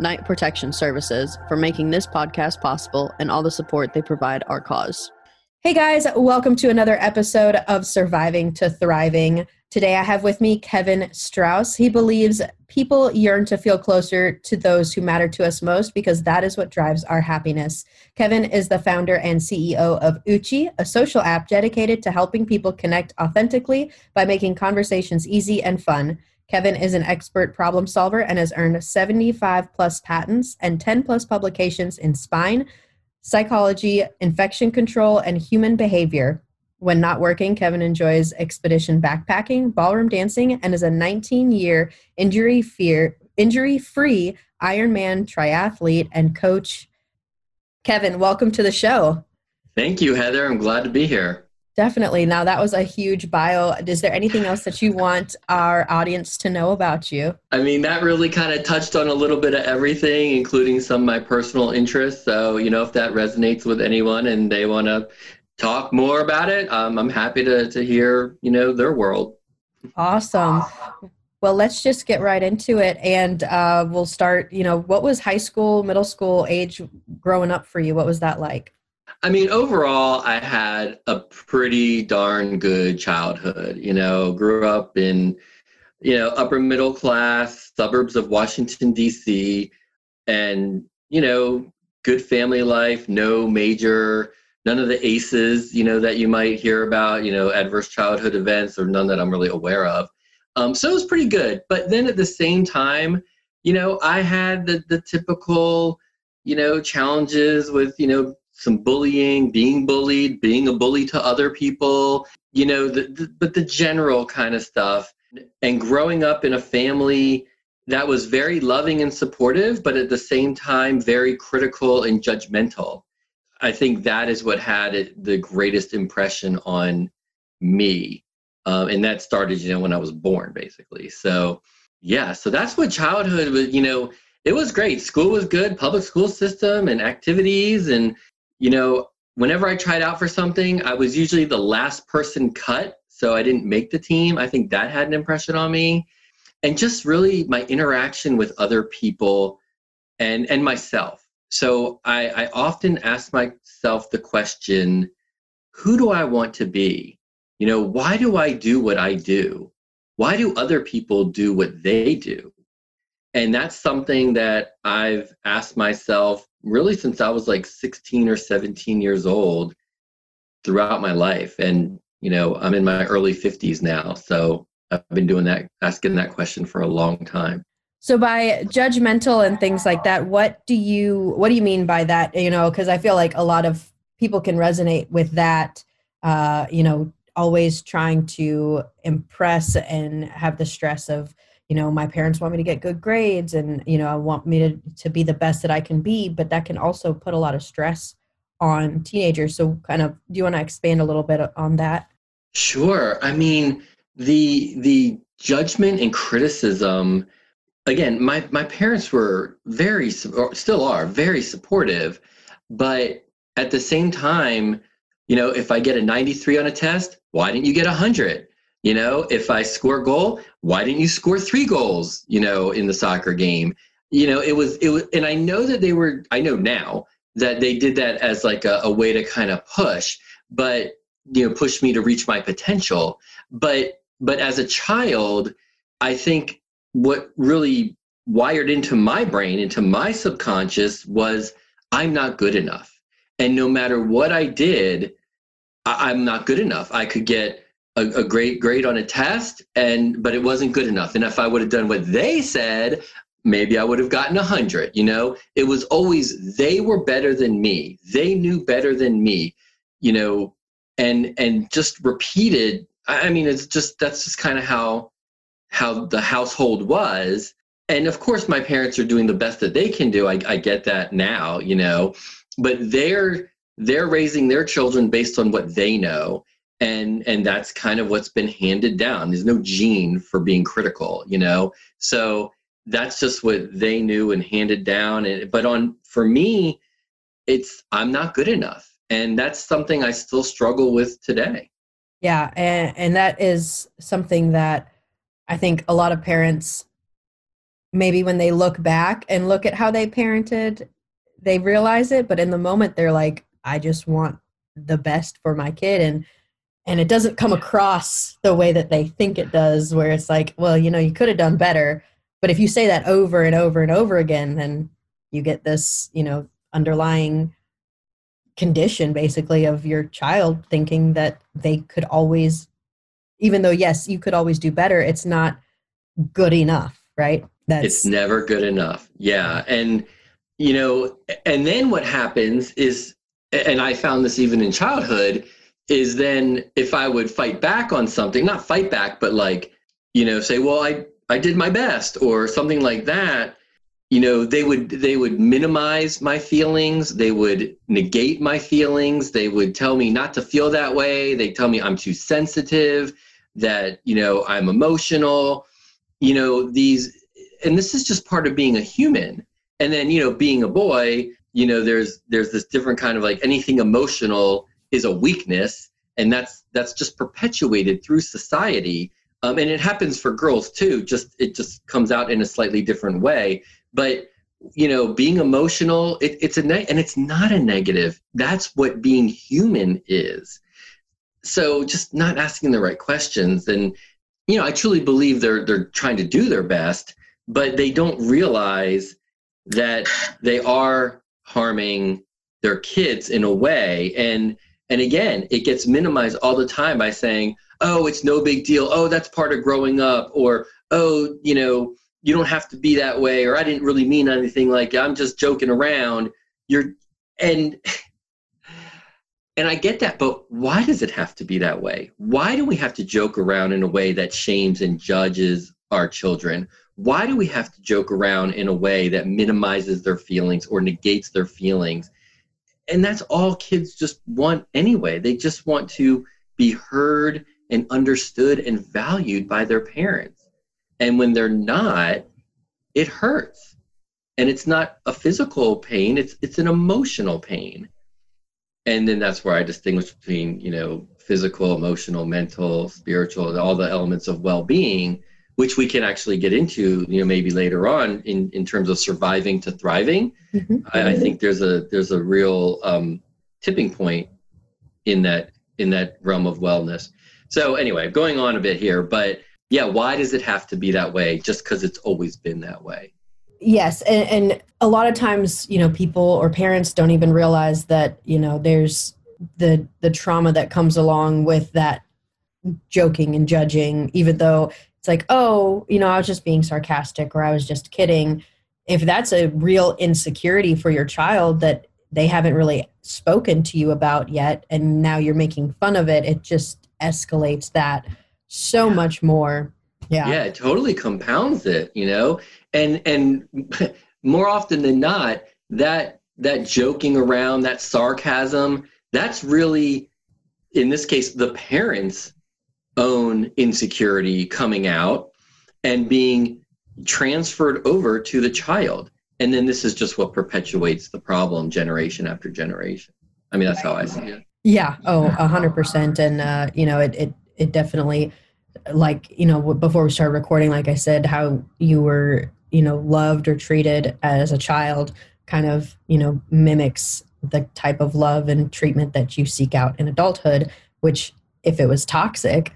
Knight Protection Services, for making this podcast possible and all the support they provide our cause. Hey guys, welcome to another episode of Surviving to Thriving. Today I have with me Kevin Strauss. He believes people yearn to feel closer to those who matter to us most because that is what drives our happiness. Kevin is the founder and CEO of Uchi, a social app dedicated to helping people connect authentically by making conversations easy and fun. Kevin is an expert problem solver and has earned 75 plus patents and 10 plus publications in spine, psychology, infection control, and human behavior. When not working, Kevin enjoys expedition backpacking, ballroom dancing, and is a 19 year injury fear injury free Ironman triathlete and coach. Kevin, welcome to the show. Thank you, Heather. I'm glad to be here. Definitely. Now, that was a huge bio. Is there anything else that you want our audience to know about you? I mean, that really kind of touched on a little bit of everything, including some of my personal interests. So, you know, if that resonates with anyone and they want to talk more about it, um, I'm happy to, to hear, you know, their world. Awesome. Well, let's just get right into it. And uh, we'll start, you know, what was high school, middle school age growing up for you? What was that like? I mean, overall, I had a pretty darn good childhood. You know, grew up in, you know, upper middle class suburbs of Washington, D.C., and, you know, good family life, no major, none of the ACEs, you know, that you might hear about, you know, adverse childhood events, or none that I'm really aware of. Um, so it was pretty good. But then at the same time, you know, I had the, the typical, you know, challenges with, you know, some bullying, being bullied, being a bully to other people, you know, the, the, but the general kind of stuff. And growing up in a family that was very loving and supportive, but at the same time, very critical and judgmental. I think that is what had the greatest impression on me. Um, and that started, you know, when I was born, basically. So, yeah, so that's what childhood was, you know, it was great. School was good, public school system and activities and you know, whenever I tried out for something, I was usually the last person cut, so I didn't make the team. I think that had an impression on me. And just really my interaction with other people and and myself. So I, I often ask myself the question, who do I want to be? You know, why do I do what I do? Why do other people do what they do? And that's something that I've asked myself really since I was like 16 or 17 years old throughout my life. And, you know, I'm in my early 50s now. So I've been doing that, asking that question for a long time. So by judgmental and things like that, what do you what do you mean by that? You know, because I feel like a lot of people can resonate with that. Uh, you know, always trying to impress and have the stress of you know my parents want me to get good grades and you know i want me to, to be the best that i can be but that can also put a lot of stress on teenagers. So kind of do you want to expand a little bit on that? Sure. I mean the the judgment and criticism again my my parents were very still are very supportive but at the same time you know if i get a 93 on a test why didn't you get a 100 you know, if I score a goal, why didn't you score three goals, you know, in the soccer game? You know, it was, it was, and I know that they were, I know now that they did that as like a, a way to kind of push, but, you know, push me to reach my potential. But, but as a child, I think what really wired into my brain, into my subconscious was I'm not good enough. And no matter what I did, I, I'm not good enough. I could get a, a great grade on a test and but it wasn't good enough. And if i would have done what they said maybe i would have gotten a hundred you know? It was always they were better than me. They knew better than me you know? And and just repeated i mean it's just that's just kind of how how the household was. And of course my parents are doing the best that they can do. I, I get that now you know? But they're they're raising their children based on what they know and and that's kind of what's been handed down. There's no gene for being critical you know? So that's just what they knew and handed down and but on for me it's i'm not good enough and that's something i still struggle with today. Yeah and and that is something that i think a lot of parents maybe when they look back and look at how they parented they realize it but in the moment they're like i just want the best for my kid and and it doesn't come across the way that they think it does where it's like well you know you could have done better. But if you say that over and over and over again then you get this you know underlying condition basically of your child thinking that they could always even though yes you could always do better it's not good enough right? That's it's never good enough. Yeah. And you know and then what happens is and i found this even in childhood is then if i would fight back on something not fight back but like you know say well i i did my best or something like that you know they would they would minimize my feelings. They would negate my feelings. They would tell me not to feel that way. They tell me i'm too sensitive that you know i'm emotional. You know these and this is just part of being a human. And then you know being a boy you know there's there's this different kind of like anything emotional is a weakness and that's that's just perpetuated through society. Um, and it happens for girls too. Just it just comes out in a slightly different way. But you know being emotional it, it's a and it's not a negative. That's what being human is. So just not asking the right questions. And you know i truly believe they're they're trying to do their best but they don't realize that they are harming their kids in a way. And and again it gets minimized all the time by saying oh it's no big deal. Oh that's part of growing up or oh you know you don't have to be that way or i didn't really mean anything like i'm just joking around. You're and and i get that but why does it have to be that way? Why do we have to joke around in a way that shames and judges our children? Why do we have to joke around in a way that minimizes their feelings or negates their feelings and that's all kids just want anyway. They just want to be heard and understood and valued by their parents. And when they're not it hurts. And it's not a physical pain it's it's an emotional pain. And then that's where i distinguish between you know physical emotional mental spiritual all the elements of well-being which we can actually get into, you know, maybe later on in, in terms of surviving to thriving. Mm-hmm. I, I, think there's a there's a real um, tipping point in that in that realm of wellness. So anyway, going on a bit here, but yeah, why does it have to be that way? Just because it's always been that way. Yes, and, and a lot of times, you know, people or parents don't even realize that you know there's the the trauma that comes along with that joking and judging even though it's like, oh, you know, I was just being sarcastic or I was just kidding. If that's a real insecurity for your child that they haven't really spoken to you about yet, and now you're making fun of it, it just escalates that so yeah. much more. Yeah. Yeah, it totally compounds it, you know? And and more often than not, that that joking around, that sarcasm, that's really in this case the parents own insecurity coming out and being transferred over to the child. And then this is just what perpetuates the problem generation after generation. I mean, that's how I see it. Yeah. Oh, a hundred percent. And, uh, you know, it, it, it definitely, like, you know, before we started recording, like I said, how you were, you know, loved or treated as a child kind of, you know, mimics the type of love and treatment that you seek out in adulthood, which if it was toxic,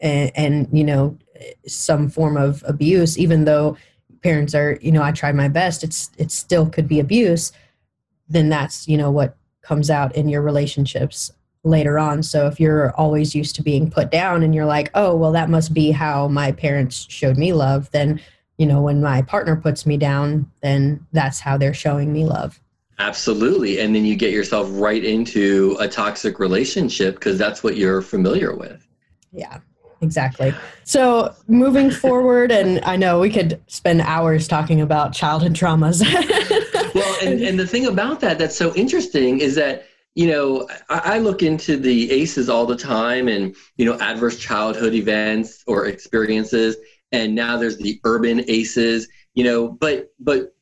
and, and you know some form of abuse even though parents are you know i tried my best it's it still could be abuse then that's you know what comes out in your relationships later on. So if you're always used to being put down and you're like oh well that must be how my parents showed me love then you know when my partner puts me down then that's how they're showing me love. Absolutely. And then you get yourself right into a toxic relationship because that's what you're familiar with. Yeah Exactly. So moving forward, and I know we could spend hours talking about childhood traumas. well, and, and the thing about that that's so interesting is that you know I, I look into the aces all the time and you know adverse childhood events or experiences and now there's the urban aces you know but but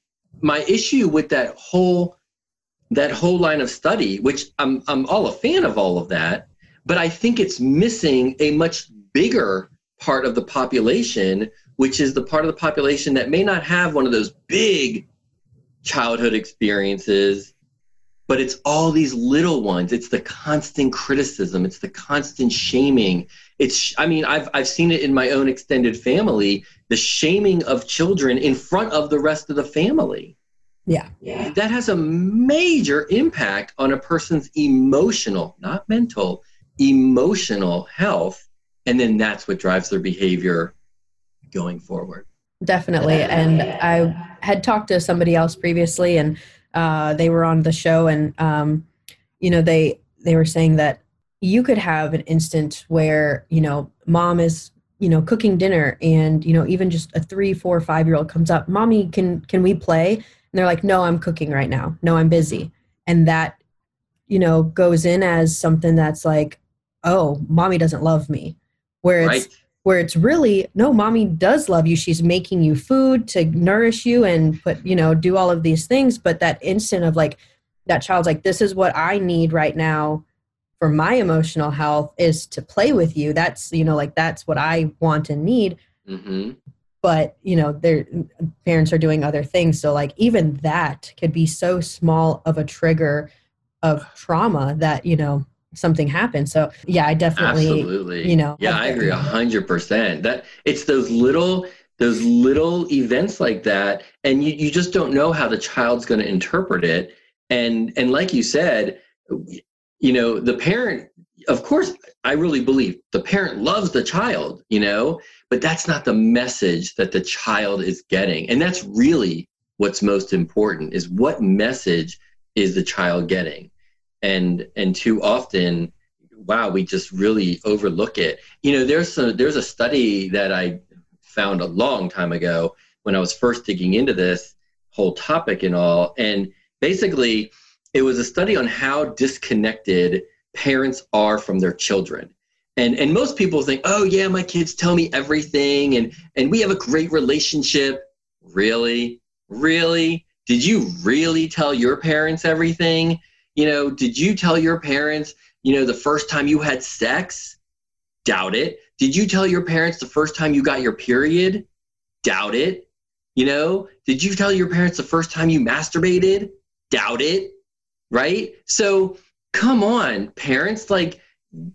my issue with that whole that whole line of study which i'm i'm all a fan of all of that but i think it's missing a much bigger part of the population which is the part of the population that may not have one of those big childhood experiences but it's all these little ones. It's the constant criticism. It's the constant shaming. It's i mean i've i've seen it in my own extended family the shaming of children in front of the rest of the family. Yeah. Yeah. That has a major impact on a person's emotional not mental emotional health and then that's what drives their behavior going forward. Definitely. And i had talked to somebody else previously and uh, they were on the show and um, you know they they were saying that you could have an instant where you know mom is you know cooking dinner and you know even just a three four five year old comes up mommy can can we play? And they're like no i'm cooking right now. No i'm busy. And that you know goes in as something that's like oh mommy doesn't love me where it's right. where it's really no mommy does love you. She's making you food to nourish you and put you know do all of these things. But that instant of like that child's like this is what i need right now for my emotional health is to play with you. That's you know like that's what i want and need. Mm-hmm. but you know their parents are doing other things. So like even that could be so small of a trigger of trauma that you know something happens so yeah i definitely absolutely. you know yeah i agree a hundred percent. That it's those little those little events like that and you, you just don't know how the child's going to interpret it. And and like you said you know the parent of course i really believe the parent loves the child you know but that's not the message that the child is getting. And that's really what's most important is what message is the child getting and and too often wow we just really overlook it you know there's a there's a study that i found a long time ago when i was first digging into this whole topic and all and basically it was a study on how disconnected parents are from their children. And, and most people think, oh, yeah, my kids tell me everything and, and we have a great relationship. Really? Really? Did you really tell your parents everything? You know, did you tell your parents, you know, the first time you had sex? Doubt it. Did you tell your parents the first time you got your period? Doubt it. You know, did you tell your parents the first time you masturbated? Doubt it right? So come on, parents, like,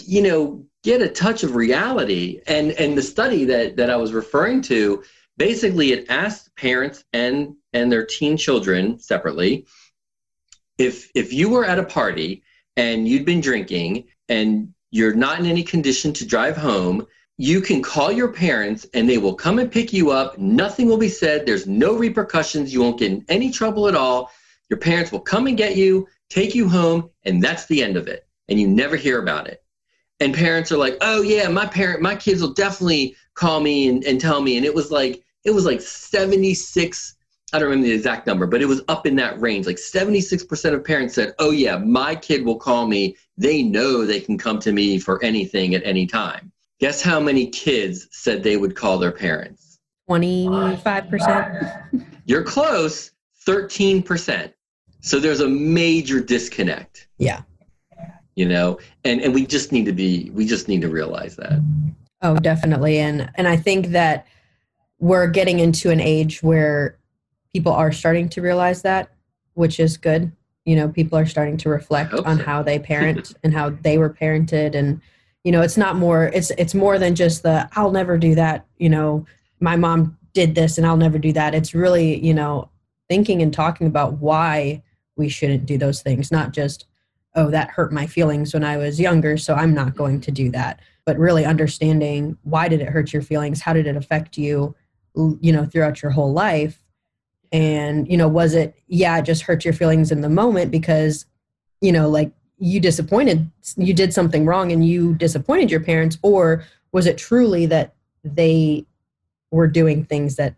you know, get a touch of reality. And and the study that that I was referring to, basically it asked parents and and their teen children separately if if you were at a party and you'd been drinking and you're not in any condition to drive home you can call your parents and they will come and pick you up nothing will be said there's no repercussions you won't get in any trouble at all your parents will come and get you take you home, and that's the end of it. And you never hear about it. And parents are like, oh yeah, my parent, my kids will definitely call me and, and tell me. And it was like, it was like 76, I don't remember the exact number, but it was up in that range. Like 76% of parents said, oh yeah, my kid will call me. They know they can come to me for anything at any time. Guess how many kids said they would call their parents? 25%. You're close, 13%. So there's a major disconnect. Yeah. You know, and and we just need to be we just need to realize that. Oh, definitely. And and I think that we're getting into an age where people are starting to realize that, which is good. You know, people are starting to reflect on so. how they parent and how they were parented and you know, it's not more it's it's more than just the I'll never do that, you know, my mom did this and I'll never do that. It's really, you know, thinking and talking about why we shouldn't do those things not just oh that hurt my feelings when i was younger so i'm not going mm-hmm. to do that but really understanding why did it hurt your feelings how did it affect you you know throughout your whole life and you know was it yeah it just hurt your feelings in the moment because you know like you disappointed you did something wrong and you disappointed your parents or was it truly that they were doing things that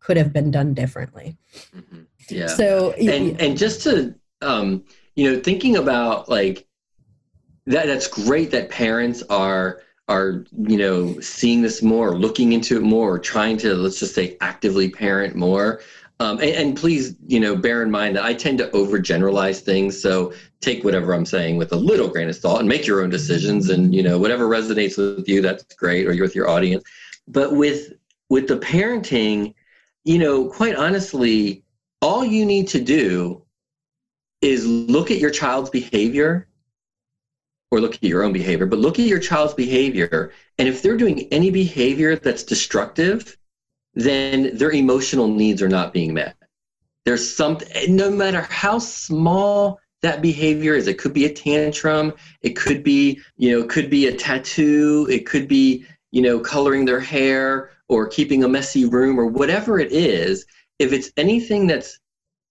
could have been done differently Mhm. Yeah. so and and just to um, you know thinking about like that that's great that parents are are you know seeing this more looking into it more trying to let's just say actively parent more um, and, and please you know bear in mind that i tend to overgeneralize things so take whatever i'm saying with a little grain of salt and make your own decisions and you know whatever resonates with you that's great or you're with your audience but with with the parenting you know quite honestly all you need to do is look at your child's behavior or look at your own behavior, but look at your child's behavior. And if they're doing any behavior that's destructive, then their emotional needs are not being met. There's something, no matter how small that behavior is, it could be a tantrum, it could be, you know, it could be a tattoo, it could be, you know, coloring their hair or keeping a messy room or whatever it is. If it's anything that's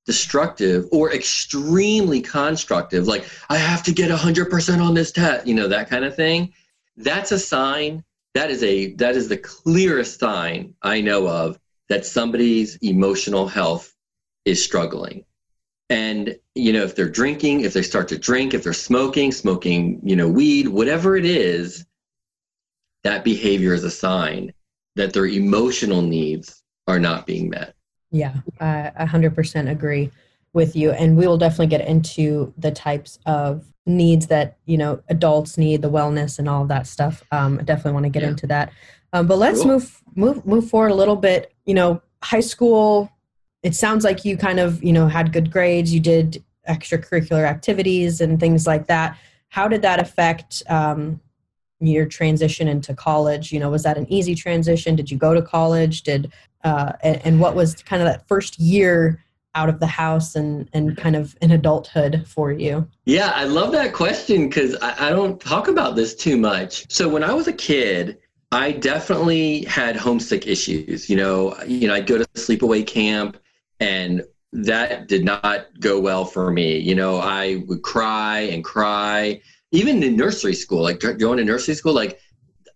destructive or extremely constructive like i have to get 100% on this test you know that kind of thing that's a sign that is a that is the clearest sign i know of that somebody's emotional health is struggling. And you know if they're drinking if they start to drink if they're smoking smoking you know weed whatever it is that behavior is a sign that their emotional needs are not being met. Yeah, I a 100% agree with you. And we will definitely get into the types of needs that, you know, adults need, the wellness and all of that stuff. Um, I definitely want to get Yeah. into that. Um, but let's Cool. move, move, move forward a little bit. You know, high school, it sounds like you kind of, you know, had good grades, you did extracurricular activities and things like that. How did that affect um, your transition into college? You know, was that an easy transition? Did you go to college? Did uh, and, and what was kind of that first year out of the house and and kind of in adulthood for you? Yeah, I love that question because I, I don't talk about this too much. So when I was a kid, I definitely had homesick issues. You know, you know, I'd go to sleepaway camp, and that did not go well for me. You know, I would cry and cry. Even in nursery school, like going to nursery school, like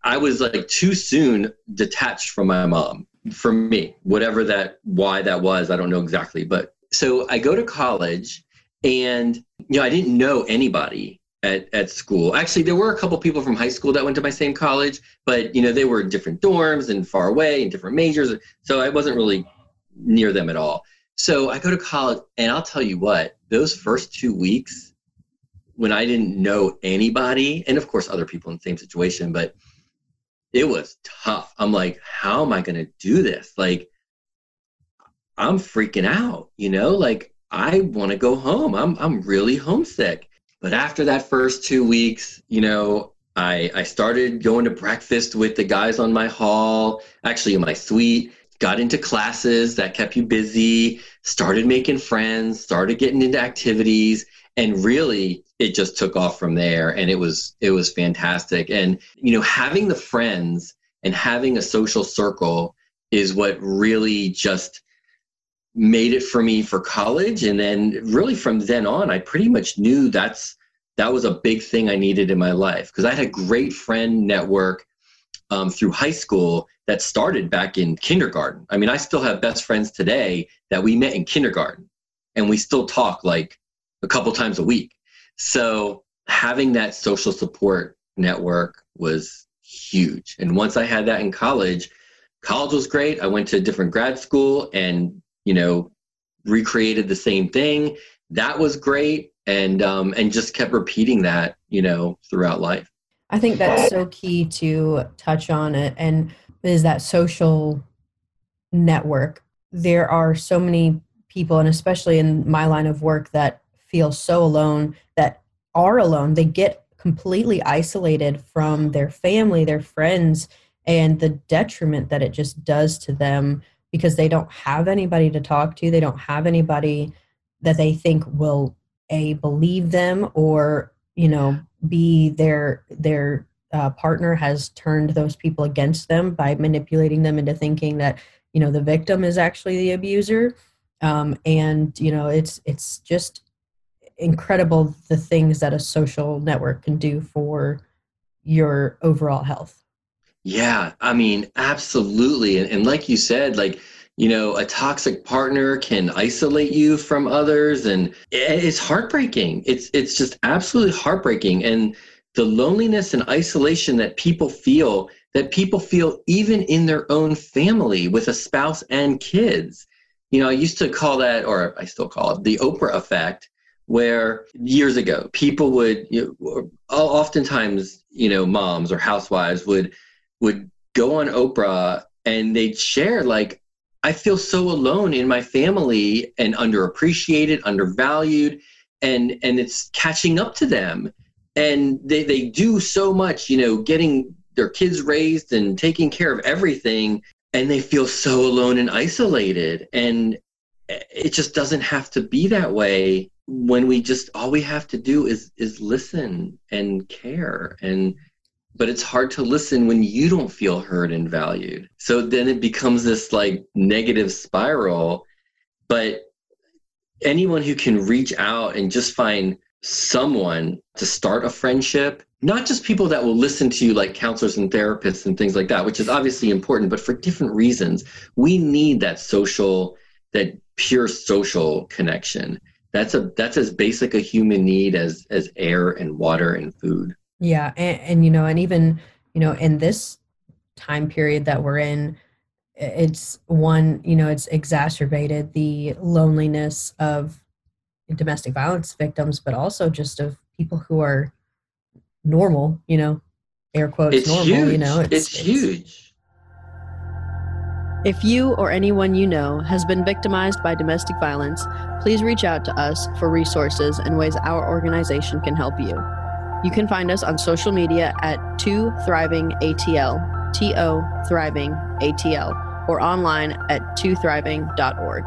I was like too soon detached from my mom. For me, whatever that why that was, I don't know exactly. But so I go to college, and you know, I didn't know anybody at, at school. Actually, there were a couple people from high school that went to my same college, but you know, they were in different dorms and far away and different majors. So I wasn't really near them at all. So I go to college, and I'll tell you what, those first two weeks when I didn't know anybody, and of course, other people in the same situation, but it was tough. I'm like, how am I going to do this? Like, I'm freaking out, you know, like I want to go home. I'm I'm really homesick. But after that first two weeks, you know, I I started going to breakfast with the guys on my hall, actually in my suite, got into classes that kept you busy, started making friends, started getting into activities, and really it just took off from there and it was it was fantastic. And you know, having the friends and having a social circle is what really just made it for me for college. And then really from then on i pretty much knew that's that was a big thing i needed in my life. Because i had a great friend network um, through high school that started back in kindergarten. I mean i still have best friends today that we met in kindergarten and we still talk like a couple times a week. So having that social support network was huge. And once i had that in college college was great. I went to a different grad school and you know recreated the same thing. That was great. And um and just kept repeating that you know throughout life. I think that's so key to touch on it. And is that social network. There are so many people and especially in my line of work that feel so alone that are alone. They get completely isolated from their family, their friends and the detriment that it just does to them because they don't have anybody to talk to. They don't have anybody that they think will a believe them or you know be their their uh, partner has turned those people against them by manipulating them into thinking that you know the victim is actually the abuser um, and you know it's it's just incredible the things that a social network can do for your overall health Yeah, I mean, absolutely. And, and like you said, like, you know, a toxic partner can isolate you from others and it's heartbreaking. It's it's just absolutely heartbreaking. And the loneliness and isolation that people feel, that people feel even in their own family with a spouse and kids. You know, I used to call that, or I still call it, the Oprah effect, where years ago people would, you know, oftentimes, you know, moms or housewives would would go on Oprah and they'd share like I feel so alone in my family and underappreciated, undervalued, and and it's catching up to them. And they, they do so much, you know, getting their kids raised and taking care of everything, and they feel so alone and isolated. And it just doesn't have to be that way when we just all we have to do is is listen and care and but it's hard to listen when you don't feel heard and valued. So then it becomes this like negative spiral. But anyone who can reach out and just find someone to start a friendship, not just people that will listen to you like counselors and therapists and things like that, which is obviously important, but for different reasons. We need that social, that pure social connection. That's a that's as basic a human need as as air and water and food. Yeah, and, and you know, and even you know, in this time period that we're in, it's one you know, it's exacerbated the loneliness of domestic violence victims, but also just of people who are normal. You know, air quotes it's normal. Huge. You know, it's, it's, it's huge. If you or anyone you know has been victimized by domestic violence, please reach out to us for resources and ways our organization can help you. You can find us on social media at 2 Thriving ATL, T O Thriving ATL, or online at 2thriving.org.